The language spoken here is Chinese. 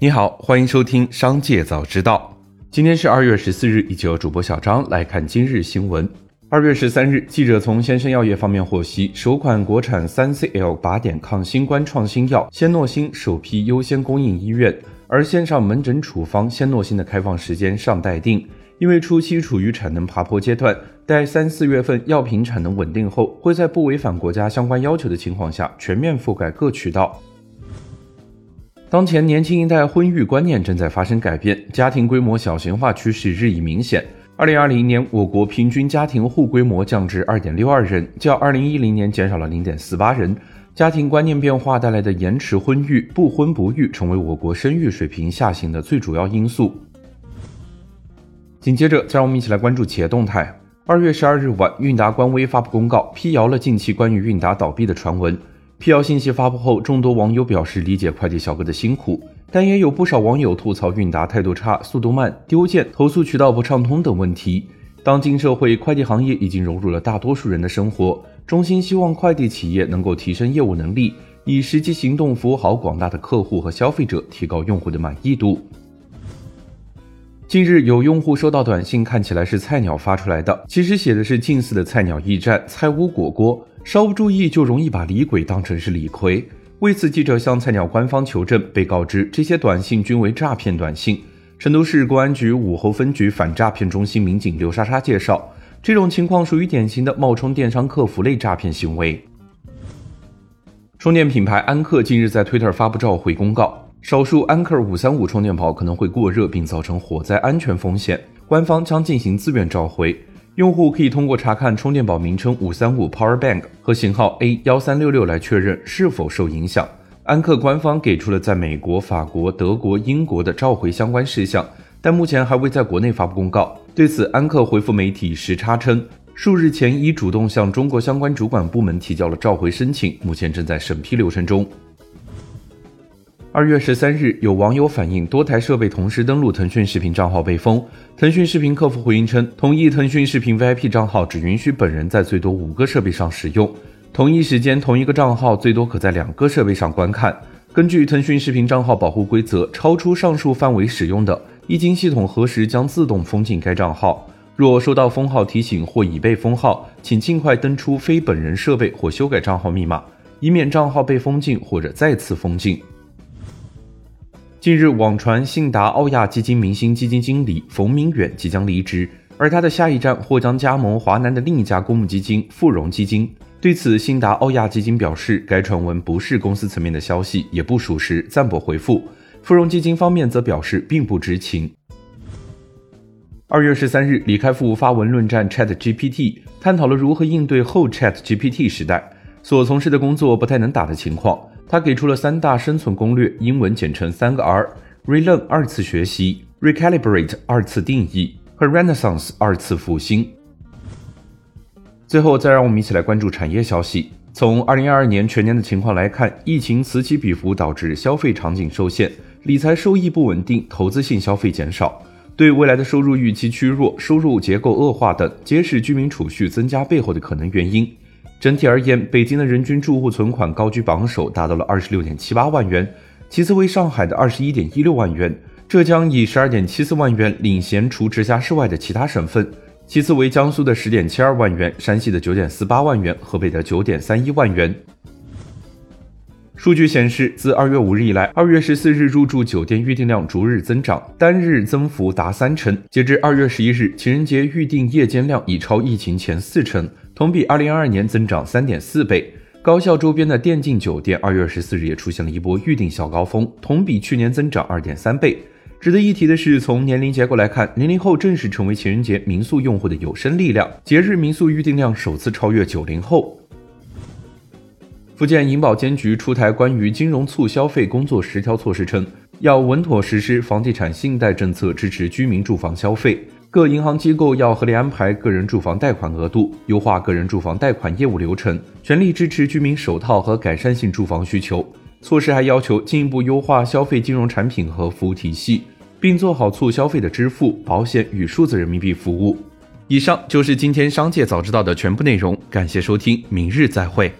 你好，欢迎收听《商界早知道》。今天是二月十四日，依旧由主播小张来看今日新闻。二月十三日，记者从先生药业方面获悉，首款国产三 CL 靶点抗新冠创新药仙诺星首批优先供应医院，而线上门诊处方仙诺星的开放时间尚待定，因为初期处于产能爬坡阶段，待三四月份药品产能稳定后，会在不违反国家相关要求的情况下，全面覆盖各渠道。当前年轻一代婚育观念正在发生改变，家庭规模小型化趋势日益明显。二零二零年，我国平均家庭户规模降至二点六二人，较二零一零年减少了零点四八人。家庭观念变化带来的延迟婚育、不婚不育，成为我国生育水平下行的最主要因素。紧接着，再让我们一起来关注企业动态。二月十二日晚，韵达官微发布公告，辟谣了近期关于韵达倒闭的传闻。辟谣信息发布后，众多网友表示理解快递小哥的辛苦，但也有不少网友吐槽韵达态度差、速度慢、丢件、投诉渠道不畅通等问题。当今社会，快递行业已经融入了大多数人的生活，衷心希望快递企业能够提升业务能力，以实际行动服务好广大的客户和消费者，提高用户的满意度。近日，有用户收到短信，看起来是菜鸟发出来的，其实写的是近似的菜鸟驿站、菜屋果锅。稍不注意，就容易把李鬼当成是李逵。为此，记者向菜鸟官方求证，被告知这些短信均为诈骗短信。成都市公安局武侯分局反诈骗中心民警刘莎莎介绍，这种情况属于典型的冒充电商客服类诈骗行为。充电品牌安克近日在 Twitter 发布召回公告，少数安克五三五充电宝可能会过热并造成火灾安全风险，官方将进行自愿召回。用户可以通过查看充电宝名称五三五 Power Bank 和型号 A 幺三六六来确认是否受影响。安克官方给出了在美国、法国、德国、英国的召回相关事项，但目前还未在国内发布公告。对此，安克回复媒体时差称，数日前已主动向中国相关主管部门提交了召回申请，目前正在审批流程中。二月十三日，有网友反映多台设备同时登录腾讯视频账号被封。腾讯视频客服回应称，同一腾讯视频 VIP 账号只允许本人在最多五个设备上使用，同一时间同一个账号最多可在两个设备上观看。根据腾讯视频账号保护规则，超出上述范围使用的，一经系统核实将自动封禁该账号。若收到封号提醒或已被封号，请尽快登出非本人设备或修改账号密码，以免账号被封禁或者再次封禁。近日，网传信达澳亚基金明星基金经理冯明远即将离职，而他的下一站或将加盟华南的另一家公募基金富荣基金。对此，信达澳亚基金表示，该传闻不是公司层面的消息，也不属实，暂不回复。富荣基金方面则表示并不知情。二月十三日，李开复发文论战 Chat GPT，探讨了如何应对后 Chat GPT 时代所从事的工作不太能打的情况。他给出了三大生存攻略，英文简称三个 R：relearn 二次学习，recalibrate 二次定义和 renaissance 二次复兴。最后，再让我们一起来关注产业消息。从二零二二年全年的情况来看，疫情此起彼伏导致消费场景受限，理财收益不稳定，投资性消费减少，对未来的收入预期趋弱，收入结构恶化等，皆是居民储蓄增加背后的可能原因。整体而言，北京的人均住户存款高居榜首，达到了二十六点七八万元，其次为上海的二十一点一六万元，浙江以十二点七四万元领衔除直辖市外的其他省份，其次为江苏的十点七二万元，山西的九点四八万元，河北的九点三一万元。数据显示，自二月五日以来，二月十四日入住酒店预订量逐日增长，单日增幅达三成。截至二月十一日，情人节预订夜间量已超疫情前四成。同比二零二二年增长三点四倍，高校周边的电竞酒店二月十四日也出现了一波预订小高峰，同比去年增长二点三倍。值得一提的是，从年龄结构来看，零零后正式成为情人节民宿用户的有生力量，节日民宿预订量首次超越九零后。福建银保监局出台关于金融促消费工作十条措施，称要稳妥实施房地产信贷政策，支持居民住房消费。各银行机构要合理安排个人住房贷款额度，优化个人住房贷款业务流程，全力支持居民首套和改善性住房需求。措施还要求进一步优化消费金融产品和服务体系，并做好促消费的支付、保险与数字人民币服务。以上就是今天商界早知道的全部内容，感谢收听，明日再会。